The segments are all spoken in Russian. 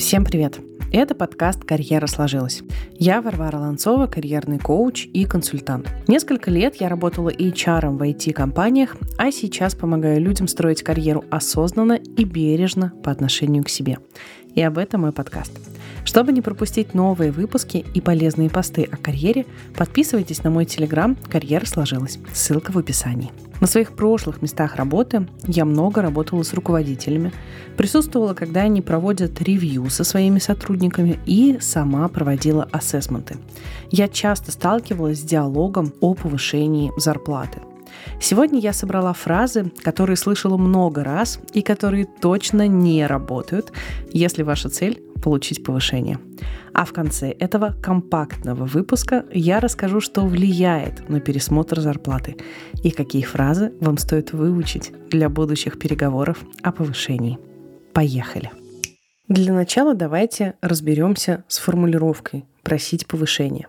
Всем привет! Это подкаст «Карьера сложилась». Я Варвара Ланцова, карьерный коуч и консультант. Несколько лет я работала HR в IT-компаниях, а сейчас помогаю людям строить карьеру осознанно и бережно по отношению к себе. И об этом мой подкаст – чтобы не пропустить новые выпуски и полезные посты о карьере, подписывайтесь на мой телеграм «Карьера сложилась». Ссылка в описании. На своих прошлых местах работы я много работала с руководителями, присутствовала, когда они проводят ревью со своими сотрудниками и сама проводила ассесменты. Я часто сталкивалась с диалогом о повышении зарплаты. Сегодня я собрала фразы, которые слышала много раз и которые точно не работают, если ваша цель получить повышение. А в конце этого компактного выпуска я расскажу, что влияет на пересмотр зарплаты и какие фразы вам стоит выучить для будущих переговоров о повышении. Поехали! Для начала давайте разберемся с формулировкой «просить повышение».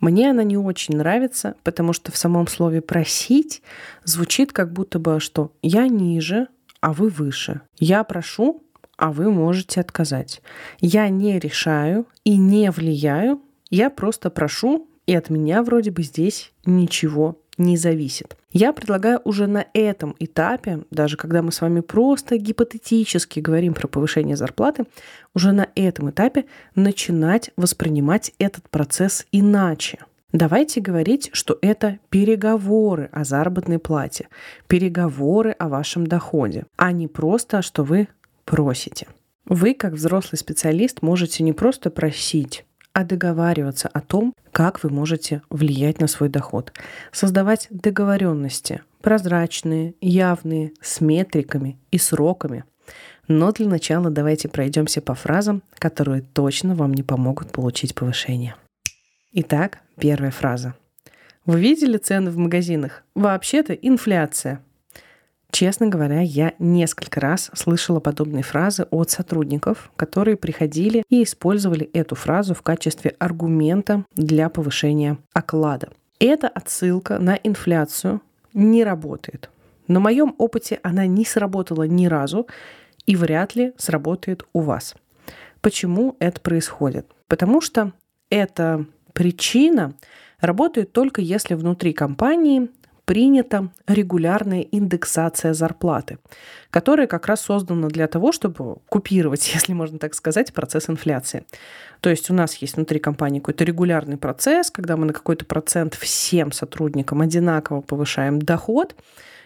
Мне она не очень нравится, потому что в самом слове «просить» звучит как будто бы, что «я ниже, а вы выше». «Я прошу, а вы можете отказать. Я не решаю и не влияю, я просто прошу, и от меня вроде бы здесь ничего не зависит. Я предлагаю уже на этом этапе, даже когда мы с вами просто гипотетически говорим про повышение зарплаты, уже на этом этапе начинать воспринимать этот процесс иначе. Давайте говорить, что это переговоры о заработной плате, переговоры о вашем доходе, а не просто, что вы просите. Вы, как взрослый специалист, можете не просто просить, а договариваться о том, как вы можете влиять на свой доход. Создавать договоренности, прозрачные, явные, с метриками и сроками. Но для начала давайте пройдемся по фразам, которые точно вам не помогут получить повышение. Итак, первая фраза. Вы видели цены в магазинах? Вообще-то инфляция. Честно говоря, я несколько раз слышала подобные фразы от сотрудников, которые приходили и использовали эту фразу в качестве аргумента для повышения оклада. Эта отсылка на инфляцию не работает. На моем опыте она не сработала ни разу и вряд ли сработает у вас. Почему это происходит? Потому что эта причина работает только если внутри компании принята регулярная индексация зарплаты, которая как раз создана для того, чтобы купировать, если можно так сказать, процесс инфляции. То есть у нас есть внутри компании какой-то регулярный процесс, когда мы на какой-то процент всем сотрудникам одинаково повышаем доход,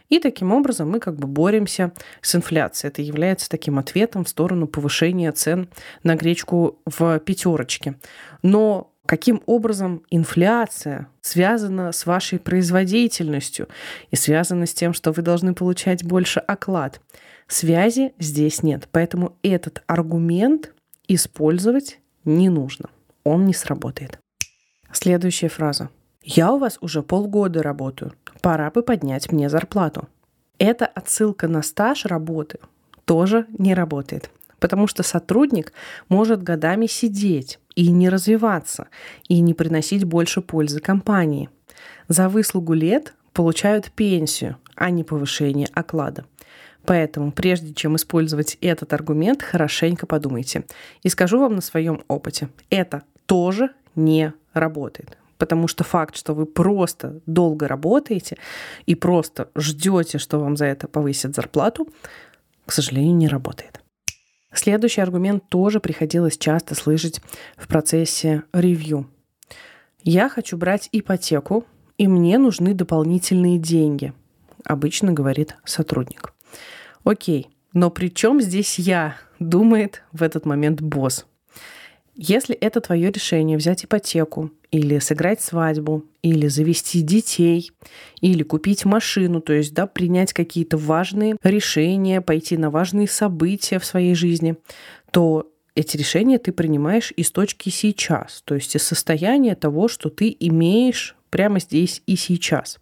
и таким образом мы как бы боремся с инфляцией. Это является таким ответом в сторону повышения цен на гречку в пятерочке. Но каким образом инфляция связана с вашей производительностью и связана с тем, что вы должны получать больше оклад. Связи здесь нет, поэтому этот аргумент использовать не нужно. Он не сработает. Следующая фраза. «Я у вас уже полгода работаю. Пора бы поднять мне зарплату». Эта отсылка на стаж работы тоже не работает потому что сотрудник может годами сидеть и не развиваться, и не приносить больше пользы компании. За выслугу лет получают пенсию, а не повышение оклада. Поэтому, прежде чем использовать этот аргумент, хорошенько подумайте. И скажу вам на своем опыте, это тоже не работает. Потому что факт, что вы просто долго работаете и просто ждете, что вам за это повысят зарплату, к сожалению, не работает. Следующий аргумент тоже приходилось часто слышать в процессе ревью. Я хочу брать ипотеку, и мне нужны дополнительные деньги, обычно говорит сотрудник. Окей, но при чем здесь я, думает в этот момент босс. Если это твое решение взять ипотеку, или сыграть свадьбу, или завести детей, или купить машину, то есть да, принять какие-то важные решения, пойти на важные события в своей жизни, то эти решения ты принимаешь из точки сейчас, то есть из состояния того, что ты имеешь прямо здесь и сейчас.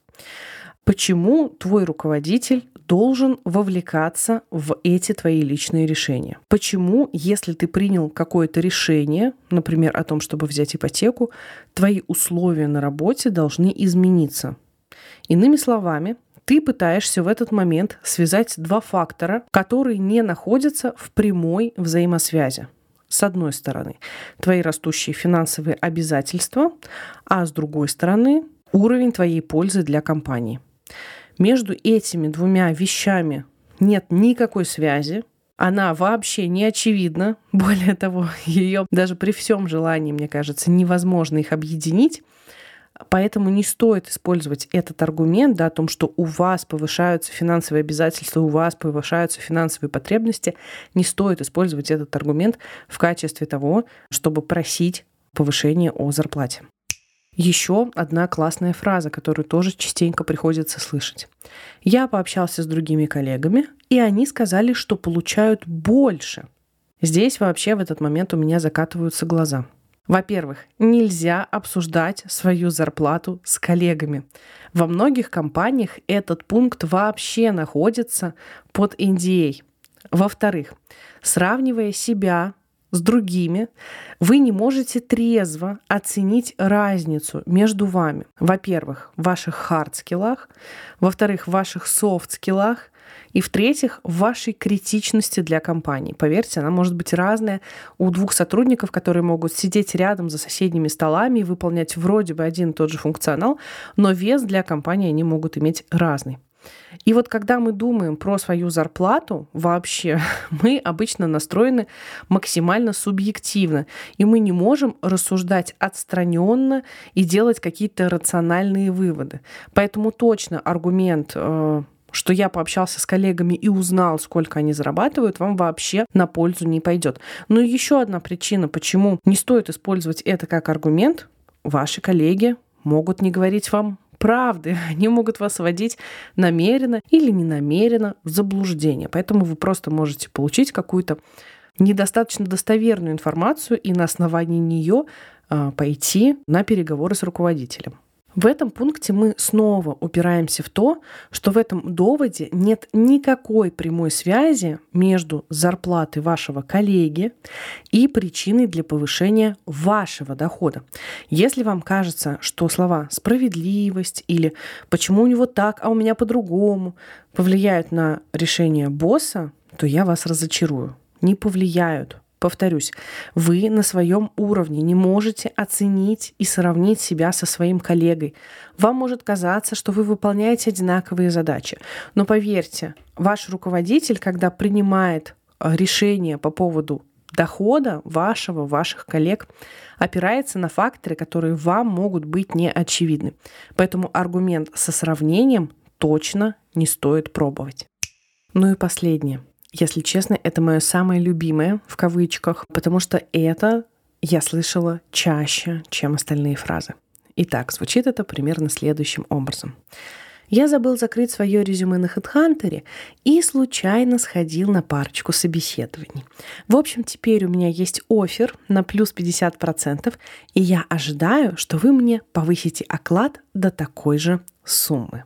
Почему твой руководитель должен вовлекаться в эти твои личные решения. Почему, если ты принял какое-то решение, например, о том, чтобы взять ипотеку, твои условия на работе должны измениться? Иными словами, ты пытаешься в этот момент связать два фактора, которые не находятся в прямой взаимосвязи. с одной стороны, твои растущие финансовые обязательства, а с другой стороны, уровень твоей пользы для компании. Между этими двумя вещами нет никакой связи, она вообще не очевидна. Более того, ее даже при всем желании, мне кажется, невозможно их объединить. Поэтому не стоит использовать этот аргумент да, о том, что у вас повышаются финансовые обязательства, у вас повышаются финансовые потребности. Не стоит использовать этот аргумент в качестве того, чтобы просить повышение о зарплате. Еще одна классная фраза, которую тоже частенько приходится слышать. Я пообщался с другими коллегами, и они сказали, что получают больше. Здесь вообще в этот момент у меня закатываются глаза. Во-первых, нельзя обсуждать свою зарплату с коллегами. Во многих компаниях этот пункт вообще находится под NDA. Во-вторых, сравнивая себя с другими, вы не можете трезво оценить разницу между вами. Во-первых, в ваших хард-скиллах, во-вторых, в ваших софт-скиллах, и в-третьих, в вашей критичности для компании. Поверьте, она может быть разная у двух сотрудников, которые могут сидеть рядом за соседними столами и выполнять вроде бы один и тот же функционал, но вес для компании они могут иметь разный. И вот когда мы думаем про свою зарплату, вообще мы обычно настроены максимально субъективно, и мы не можем рассуждать отстраненно и делать какие-то рациональные выводы. Поэтому точно аргумент э, что я пообщался с коллегами и узнал, сколько они зарабатывают, вам вообще на пользу не пойдет. Но еще одна причина, почему не стоит использовать это как аргумент, ваши коллеги могут не говорить вам правды. Они могут вас вводить намеренно или ненамеренно в заблуждение. Поэтому вы просто можете получить какую-то недостаточно достоверную информацию и на основании нее а, пойти на переговоры с руководителем. В этом пункте мы снова упираемся в то, что в этом доводе нет никакой прямой связи между зарплатой вашего коллеги и причиной для повышения вашего дохода. Если вам кажется, что слова «справедливость» или «почему у него так, а у меня по-другому» повлияют на решение босса, то я вас разочарую. Не повлияют. Повторюсь, вы на своем уровне не можете оценить и сравнить себя со своим коллегой. Вам может казаться, что вы выполняете одинаковые задачи. Но поверьте, ваш руководитель, когда принимает э, решение по поводу дохода вашего, ваших коллег, опирается на факторы, которые вам могут быть неочевидны. Поэтому аргумент со сравнением точно не стоит пробовать. Ну и последнее. Если честно, это мое самое любимое в кавычках, потому что это я слышала чаще, чем остальные фразы. Итак, звучит это примерно следующим образом. Я забыл закрыть свое резюме на HeadHunter и случайно сходил на парочку собеседований. В общем, теперь у меня есть офер на плюс 50%, и я ожидаю, что вы мне повысите оклад до такой же суммы.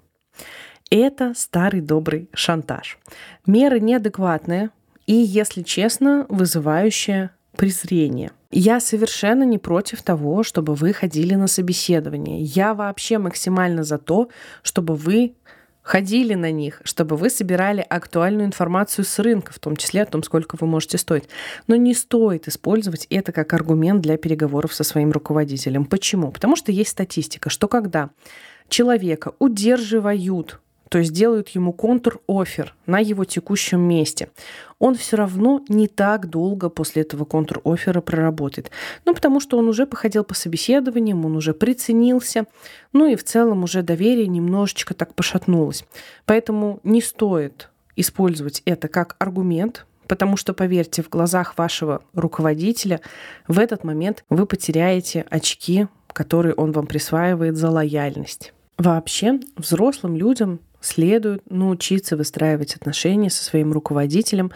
Это старый добрый шантаж. Мера неадекватная и, если честно, вызывающая презрение. Я совершенно не против того, чтобы вы ходили на собеседование. Я вообще максимально за то, чтобы вы ходили на них, чтобы вы собирали актуальную информацию с рынка, в том числе о том, сколько вы можете стоить. Но не стоит использовать это как аргумент для переговоров со своим руководителем. Почему? Потому что есть статистика, что когда человека удерживают то есть делают ему контр-офер на его текущем месте, он все равно не так долго после этого контр-оффера проработает. Ну, потому что он уже походил по собеседованиям, он уже приценился, ну и в целом уже доверие немножечко так пошатнулось. Поэтому не стоит использовать это как аргумент, потому что, поверьте, в глазах вашего руководителя в этот момент вы потеряете очки, которые он вам присваивает за лояльность. Вообще, взрослым людям следует научиться выстраивать отношения со своим руководителем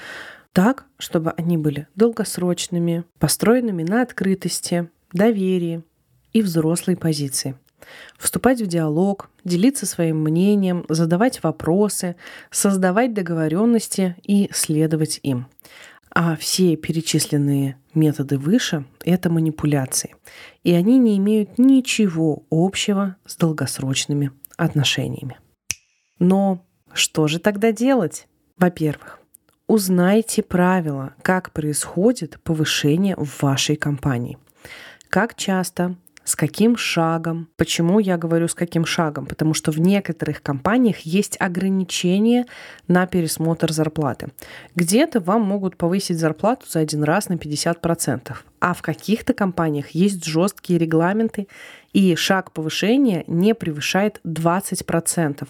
так, чтобы они были долгосрочными, построенными на открытости, доверии и взрослой позиции. Вступать в диалог, делиться своим мнением, задавать вопросы, создавать договоренности и следовать им. А все перечисленные методы выше — это манипуляции. И они не имеют ничего общего с долгосрочными отношениями. Но что же тогда делать? Во-первых, узнайте правила, как происходит повышение в вашей компании. Как часто, с каким шагом. Почему я говорю с каким шагом? Потому что в некоторых компаниях есть ограничения на пересмотр зарплаты. Где-то вам могут повысить зарплату за один раз на 50%, а в каких-то компаниях есть жесткие регламенты, и шаг повышения не превышает 20%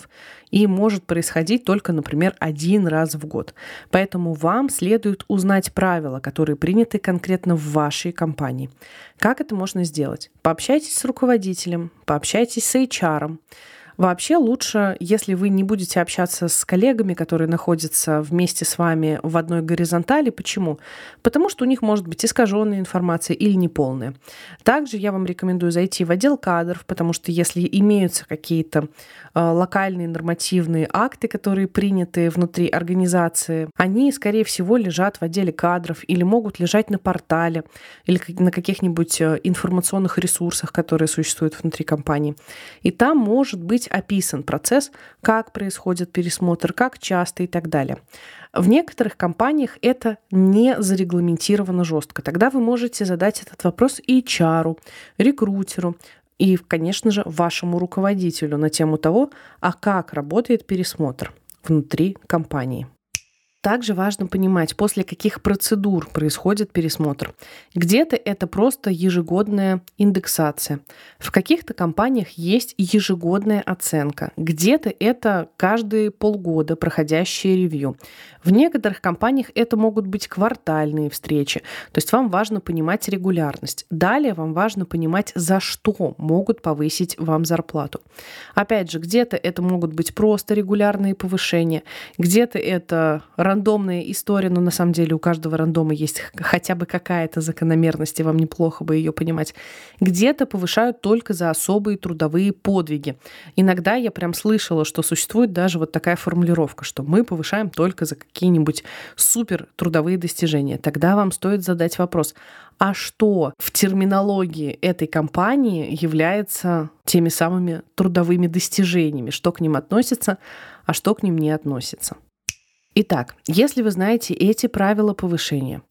и может происходить только, например, один раз в год. Поэтому вам следует узнать правила, которые приняты конкретно в вашей компании. Как это можно сделать? Пообщайтесь с руководителем, пообщайтесь с HR, Вообще лучше, если вы не будете общаться с коллегами, которые находятся вместе с вами в одной горизонтали. Почему? Потому что у них может быть искаженная информация или неполная. Также я вам рекомендую зайти в отдел кадров, потому что если имеются какие-то э, локальные нормативные акты, которые приняты внутри организации, они, скорее всего, лежат в отделе кадров или могут лежать на портале или на каких-нибудь э, информационных ресурсах, которые существуют внутри компании. И там может быть быть описан процесс, как происходит пересмотр, как часто и так далее. В некоторых компаниях это не зарегламентировано жестко. Тогда вы можете задать этот вопрос HR, рекрутеру, и, конечно же, вашему руководителю на тему того, а как работает пересмотр внутри компании. Также важно понимать, после каких процедур происходит пересмотр. Где-то это просто ежегодная индексация. В каких-то компаниях есть ежегодная оценка. Где-то это каждые полгода проходящее ревью. В некоторых компаниях это могут быть квартальные встречи. То есть вам важно понимать регулярность. Далее вам важно понимать, за что могут повысить вам зарплату. Опять же, где-то это могут быть просто регулярные повышения, где-то это рандомная история, но на самом деле у каждого рандома есть хотя бы какая-то закономерность, и вам неплохо бы ее понимать. Где-то повышают только за особые трудовые подвиги. Иногда я прям слышала, что существует даже вот такая формулировка, что мы повышаем только за какие-нибудь супер трудовые достижения. Тогда вам стоит задать вопрос, а что в терминологии этой компании является теми самыми трудовыми достижениями, что к ним относится, а что к ним не относится. Итак, если вы знаете эти правила повышения,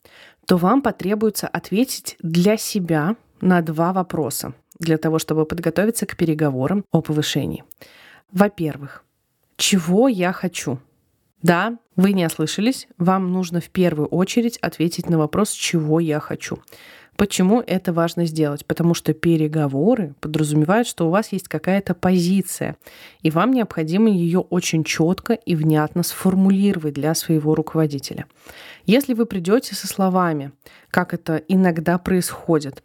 то вам потребуется ответить для себя на два вопроса для того, чтобы подготовиться к переговорам о повышении. Во-первых, чего я хочу? Да, вы не ослышались, вам нужно в первую очередь ответить на вопрос, чего я хочу. Почему это важно сделать? Потому что переговоры подразумевают, что у вас есть какая-то позиция, и вам необходимо ее очень четко и внятно сформулировать для своего руководителя. Если вы придете со словами, как это иногда происходит,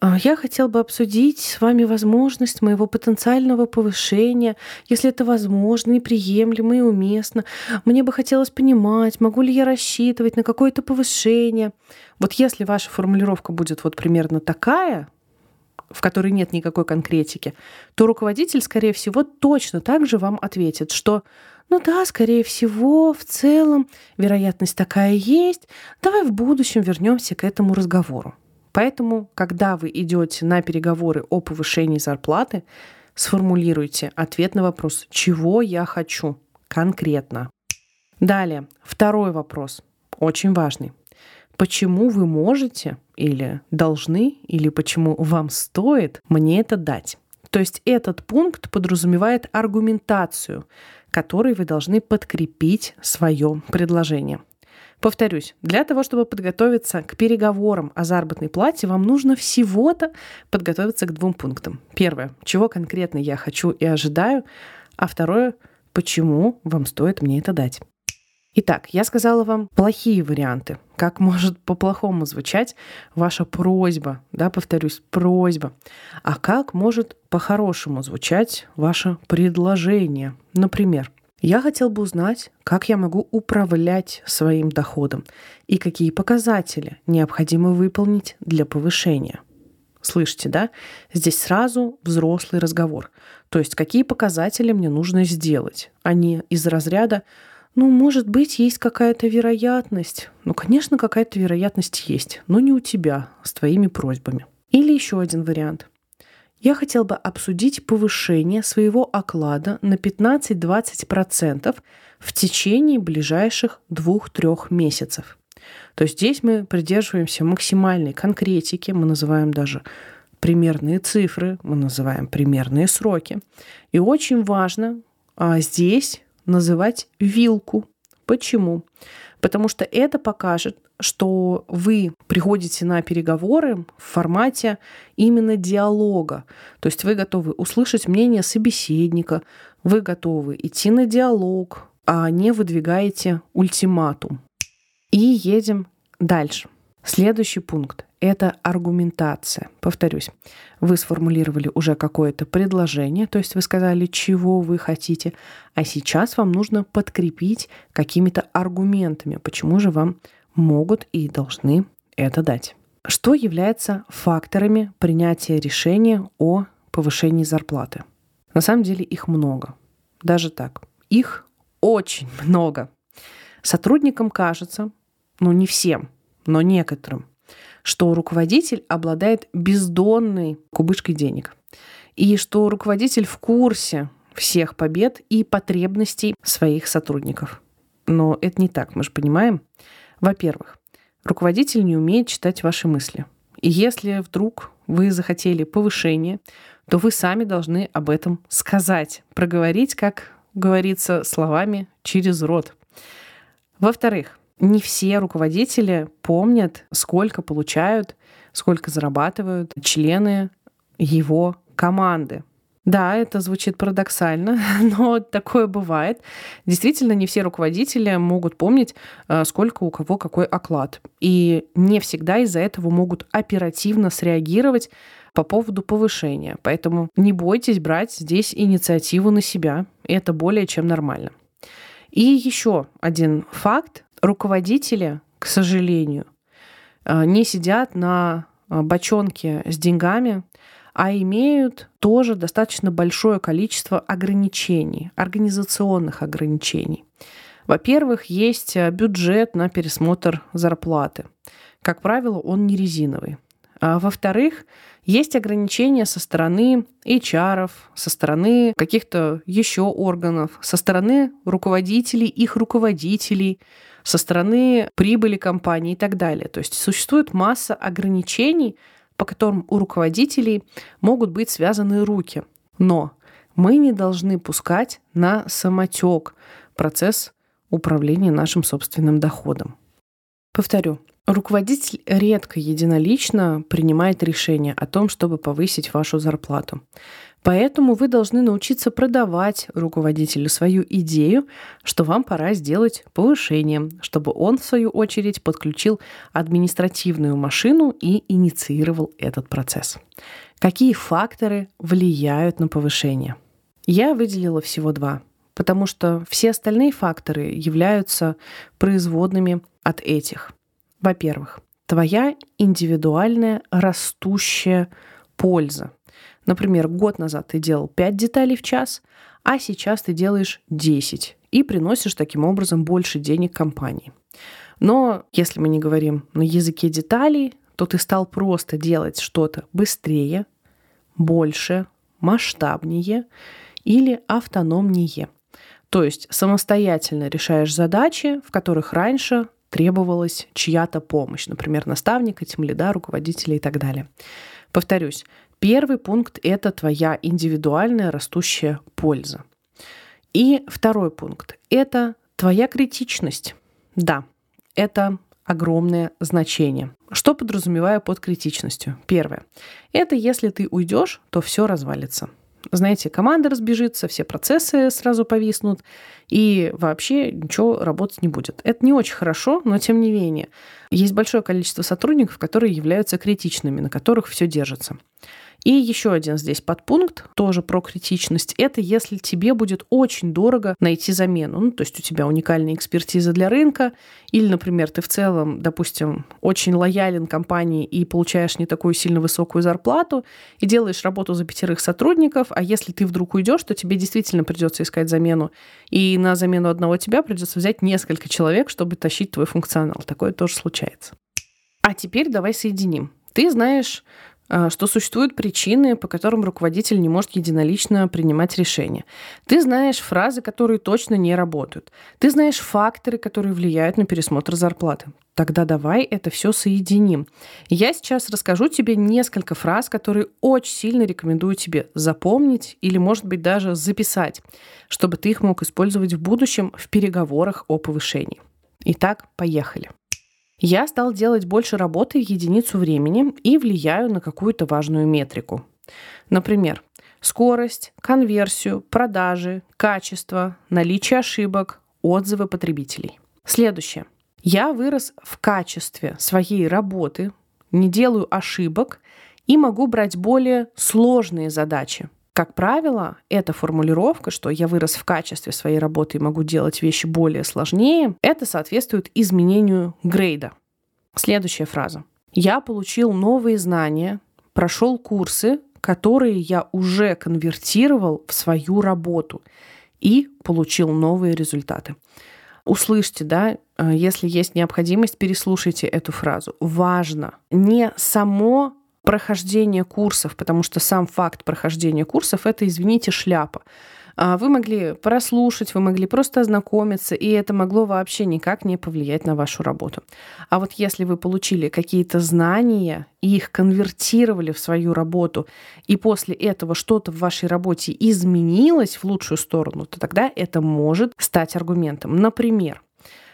я хотел бы обсудить с вами возможность моего потенциального повышения, если это возможно и приемлемо и уместно. Мне бы хотелось понимать, могу ли я рассчитывать на какое-то повышение. Вот если ваша формулировка будет вот примерно такая, в которой нет никакой конкретики, то руководитель, скорее всего, точно так же вам ответит, что ну да, скорее всего, в целом вероятность такая есть. Давай в будущем вернемся к этому разговору. Поэтому, когда вы идете на переговоры о повышении зарплаты, сформулируйте ответ на вопрос, чего я хочу конкретно. Далее, второй вопрос, очень важный. Почему вы можете или должны, или почему вам стоит мне это дать? То есть этот пункт подразумевает аргументацию, которой вы должны подкрепить свое предложение. Повторюсь, для того, чтобы подготовиться к переговорам о заработной плате, вам нужно всего-то подготовиться к двум пунктам. Первое, чего конкретно я хочу и ожидаю, а второе, почему вам стоит мне это дать. Итак, я сказала вам плохие варианты. Как может по-плохому звучать ваша просьба, да, повторюсь, просьба. А как может по-хорошему звучать ваше предложение? Например, я хотел бы узнать, как я могу управлять своим доходом и какие показатели необходимо выполнить для повышения. Слышите, да? Здесь сразу взрослый разговор. То есть какие показатели мне нужно сделать, а не из разряда ну, может быть, есть какая-то вероятность. Ну, конечно, какая-то вероятность есть, но не у тебя, с твоими просьбами. Или еще один вариант. Я хотел бы обсудить повышение своего оклада на 15-20% в течение ближайших двух-трех месяцев. То есть здесь мы придерживаемся максимальной конкретики, мы называем даже примерные цифры, мы называем примерные сроки. И очень важно а, здесь называть вилку. Почему? Потому что это покажет, что вы приходите на переговоры в формате именно диалога. То есть вы готовы услышать мнение собеседника, вы готовы идти на диалог, а не выдвигаете ультиматум. И едем дальше. Следующий пункт — это аргументация. Повторюсь, вы сформулировали уже какое-то предложение, то есть вы сказали, чего вы хотите, а сейчас вам нужно подкрепить какими-то аргументами, почему же вам могут и должны это дать. Что является факторами принятия решения о повышении зарплаты? На самом деле их много. Даже так. Их очень много. Сотрудникам кажется, ну не всем, но некоторым, что руководитель обладает бездонной кубышкой денег. И что руководитель в курсе всех побед и потребностей своих сотрудников. Но это не так, мы же понимаем. Во-первых, руководитель не умеет читать ваши мысли. И если вдруг вы захотели повышение, то вы сами должны об этом сказать, проговорить, как говорится, словами через рот. Во-вторых, не все руководители помнят, сколько получают, сколько зарабатывают члены его команды. Да, это звучит парадоксально, но такое бывает. Действительно, не все руководители могут помнить, э, сколько у кого какой оклад. И не всегда из-за этого могут оперативно среагировать по поводу повышения. Поэтому не бойтесь брать здесь инициативу на себя. Это более чем нормально. И еще один факт. Руководители, к сожалению, э, не сидят на э, бочонке с деньгами, а имеют тоже достаточно большое количество ограничений, организационных ограничений. Во-первых, есть э, бюджет на пересмотр зарплаты. Как правило, он не резиновый. А во-вторых, есть ограничения со стороны HR, со стороны каких-то еще органов, со стороны руководителей, их руководителей, со стороны прибыли компании и так далее. То есть существует масса ограничений, по которым у руководителей могут быть связаны руки. Но мы не должны пускать на самотек процесс управления нашим собственным доходом. Повторю, руководитель редко единолично принимает решение о том, чтобы повысить вашу зарплату. Поэтому вы должны научиться продавать руководителю свою идею, что вам пора сделать повышение, чтобы он, в свою очередь, подключил административную машину и инициировал этот процесс. Какие факторы влияют на повышение? Я выделила всего два, потому что все остальные факторы являются производными от этих. Во-первых, твоя индивидуальная растущая польза – Например, год назад ты делал 5 деталей в час, а сейчас ты делаешь 10 и приносишь таким образом больше денег компании. Но если мы не говорим на языке деталей, то ты стал просто делать что-то быстрее, больше, масштабнее или автономнее. То есть самостоятельно решаешь задачи, в которых раньше требовалась чья-то помощь, например, наставника, тимлида, руководителя и так далее. Повторюсь, Первый пункт — это твоя индивидуальная растущая польза. И второй пункт — это твоя критичность. Да, это огромное значение. Что подразумеваю под критичностью? Первое. Это если ты уйдешь, то все развалится знаете, команда разбежится, все процессы сразу повиснут, и вообще ничего работать не будет. Это не очень хорошо, но тем не менее. Есть большое количество сотрудников, которые являются критичными, на которых все держится. И еще один здесь подпункт, тоже про критичность, это если тебе будет очень дорого найти замену. Ну, то есть у тебя уникальная экспертиза для рынка, или, например, ты в целом, допустим, очень лоялен компании и получаешь не такую сильно высокую зарплату, и делаешь работу за пятерых сотрудников, а если ты вдруг уйдешь, то тебе действительно придется искать замену. И на замену одного тебя придется взять несколько человек, чтобы тащить твой функционал. Такое тоже случается. А теперь давай соединим. Ты знаешь что существуют причины, по которым руководитель не может единолично принимать решения. Ты знаешь фразы, которые точно не работают. Ты знаешь факторы, которые влияют на пересмотр зарплаты. Тогда давай это все соединим. Я сейчас расскажу тебе несколько фраз, которые очень сильно рекомендую тебе запомнить или, может быть, даже записать, чтобы ты их мог использовать в будущем в переговорах о повышении. Итак, поехали. Я стал делать больше работы единицу времени и влияю на какую-то важную метрику. Например, скорость, конверсию, продажи, качество, наличие ошибок, отзывы потребителей. Следующее. Я вырос в качестве своей работы, не делаю ошибок и могу брать более сложные задачи. Как правило, эта формулировка, что я вырос в качестве своей работы и могу делать вещи более сложнее, это соответствует изменению грейда. Следующая фраза. Я получил новые знания, прошел курсы, которые я уже конвертировал в свою работу и получил новые результаты. Услышьте, да, э, если есть необходимость, переслушайте эту фразу. Важно не само прохождение курсов, потому что сам факт прохождения курсов это, извините, шляпа. А вы могли прослушать, вы могли просто ознакомиться, и это могло вообще никак не повлиять на вашу работу. А вот если вы получили какие-то знания и их конвертировали в свою работу, и после этого что-то в вашей работе изменилось в лучшую сторону, то тогда это может стать аргументом. Например,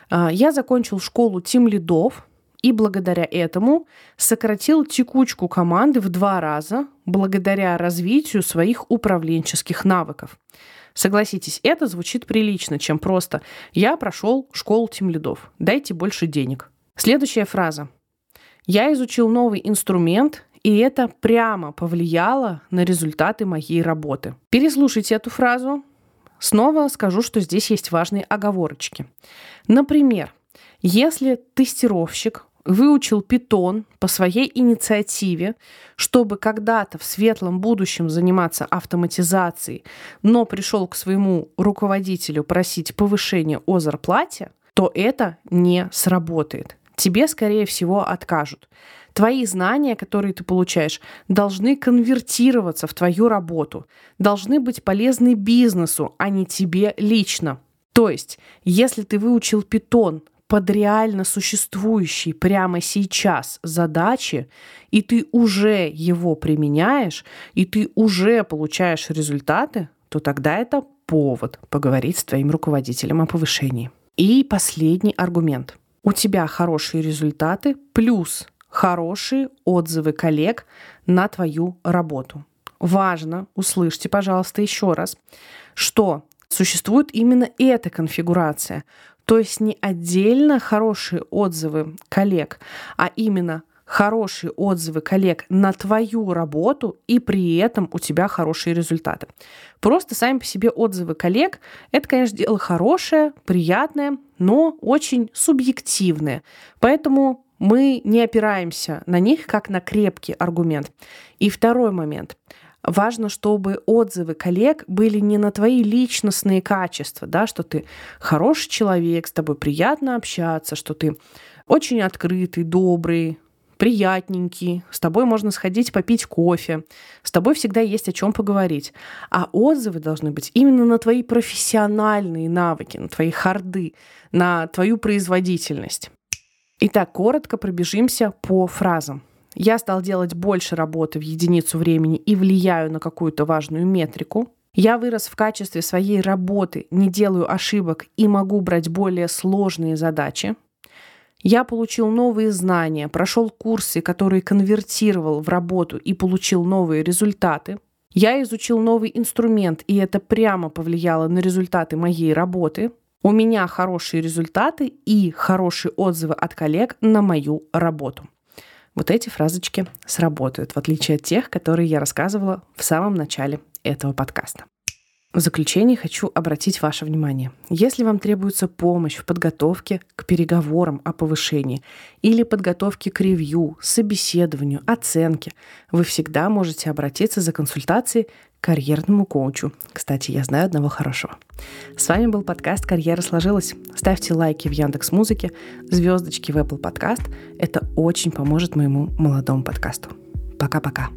а, я закончил школу тим лидов, и благодаря этому сократил текучку команды в два раза благодаря развитию своих управленческих навыков. Согласитесь, это звучит прилично, чем просто «я прошел школу тимлидов, дайте больше денег». Следующая фраза. «Я изучил новый инструмент, и это прямо повлияло на результаты моей работы». Переслушайте эту фразу. Снова скажу, что здесь есть важные оговорочки. Например, если тестировщик выучил питон по своей инициативе, чтобы когда-то в светлом будущем заниматься автоматизацией, но пришел к своему руководителю просить повышения о зарплате, то это не сработает. Тебе, скорее всего, откажут. Твои знания, которые ты получаешь, должны конвертироваться в твою работу, должны быть полезны бизнесу, а не тебе лично. То есть, если ты выучил питон под реально существующие прямо сейчас задачи, и ты уже его применяешь, и ты уже получаешь результаты, то тогда это повод поговорить с твоим руководителем о повышении. И последний аргумент. У тебя хорошие результаты плюс хорошие отзывы коллег на твою работу. Важно, услышьте, пожалуйста, еще раз, что существует именно эта конфигурация. То есть не отдельно хорошие отзывы коллег, а именно хорошие отзывы коллег на твою работу, и при этом у тебя хорошие результаты. Просто сами по себе отзывы коллег — это, конечно, дело хорошее, приятное, но очень субъективное. Поэтому мы не опираемся на них как на крепкий аргумент. И второй момент — важно, чтобы отзывы коллег были не на твои личностные качества, да, что ты хороший человек, с тобой приятно общаться, что ты очень открытый, добрый, приятненький, с тобой можно сходить попить кофе, с тобой всегда есть о чем поговорить. А отзывы должны быть именно на твои профессиональные навыки, на твои харды, на твою производительность. Итак, коротко пробежимся по фразам. Я стал делать больше работы в единицу времени и влияю на какую-то важную метрику. Я вырос в качестве своей работы, не делаю ошибок и могу брать более сложные задачи. Я получил новые знания, прошел курсы, которые конвертировал в работу и получил новые результаты. Я изучил новый инструмент, и это прямо повлияло на результаты моей работы. У меня хорошие результаты и хорошие отзывы от коллег на мою работу вот эти фразочки сработают, в отличие от тех, которые я рассказывала в самом начале этого подкаста. В заключение хочу обратить ваше внимание. Если вам требуется помощь в подготовке к переговорам о повышении или подготовке к ревью, собеседованию, оценке, вы всегда можете обратиться за консультацией карьерному коучу. Кстати, я знаю одного хорошего. С вами был подкаст «Карьера сложилась». Ставьте лайки в Яндекс Музыке, звездочки в Apple Podcast. Это очень поможет моему молодому подкасту. Пока-пока.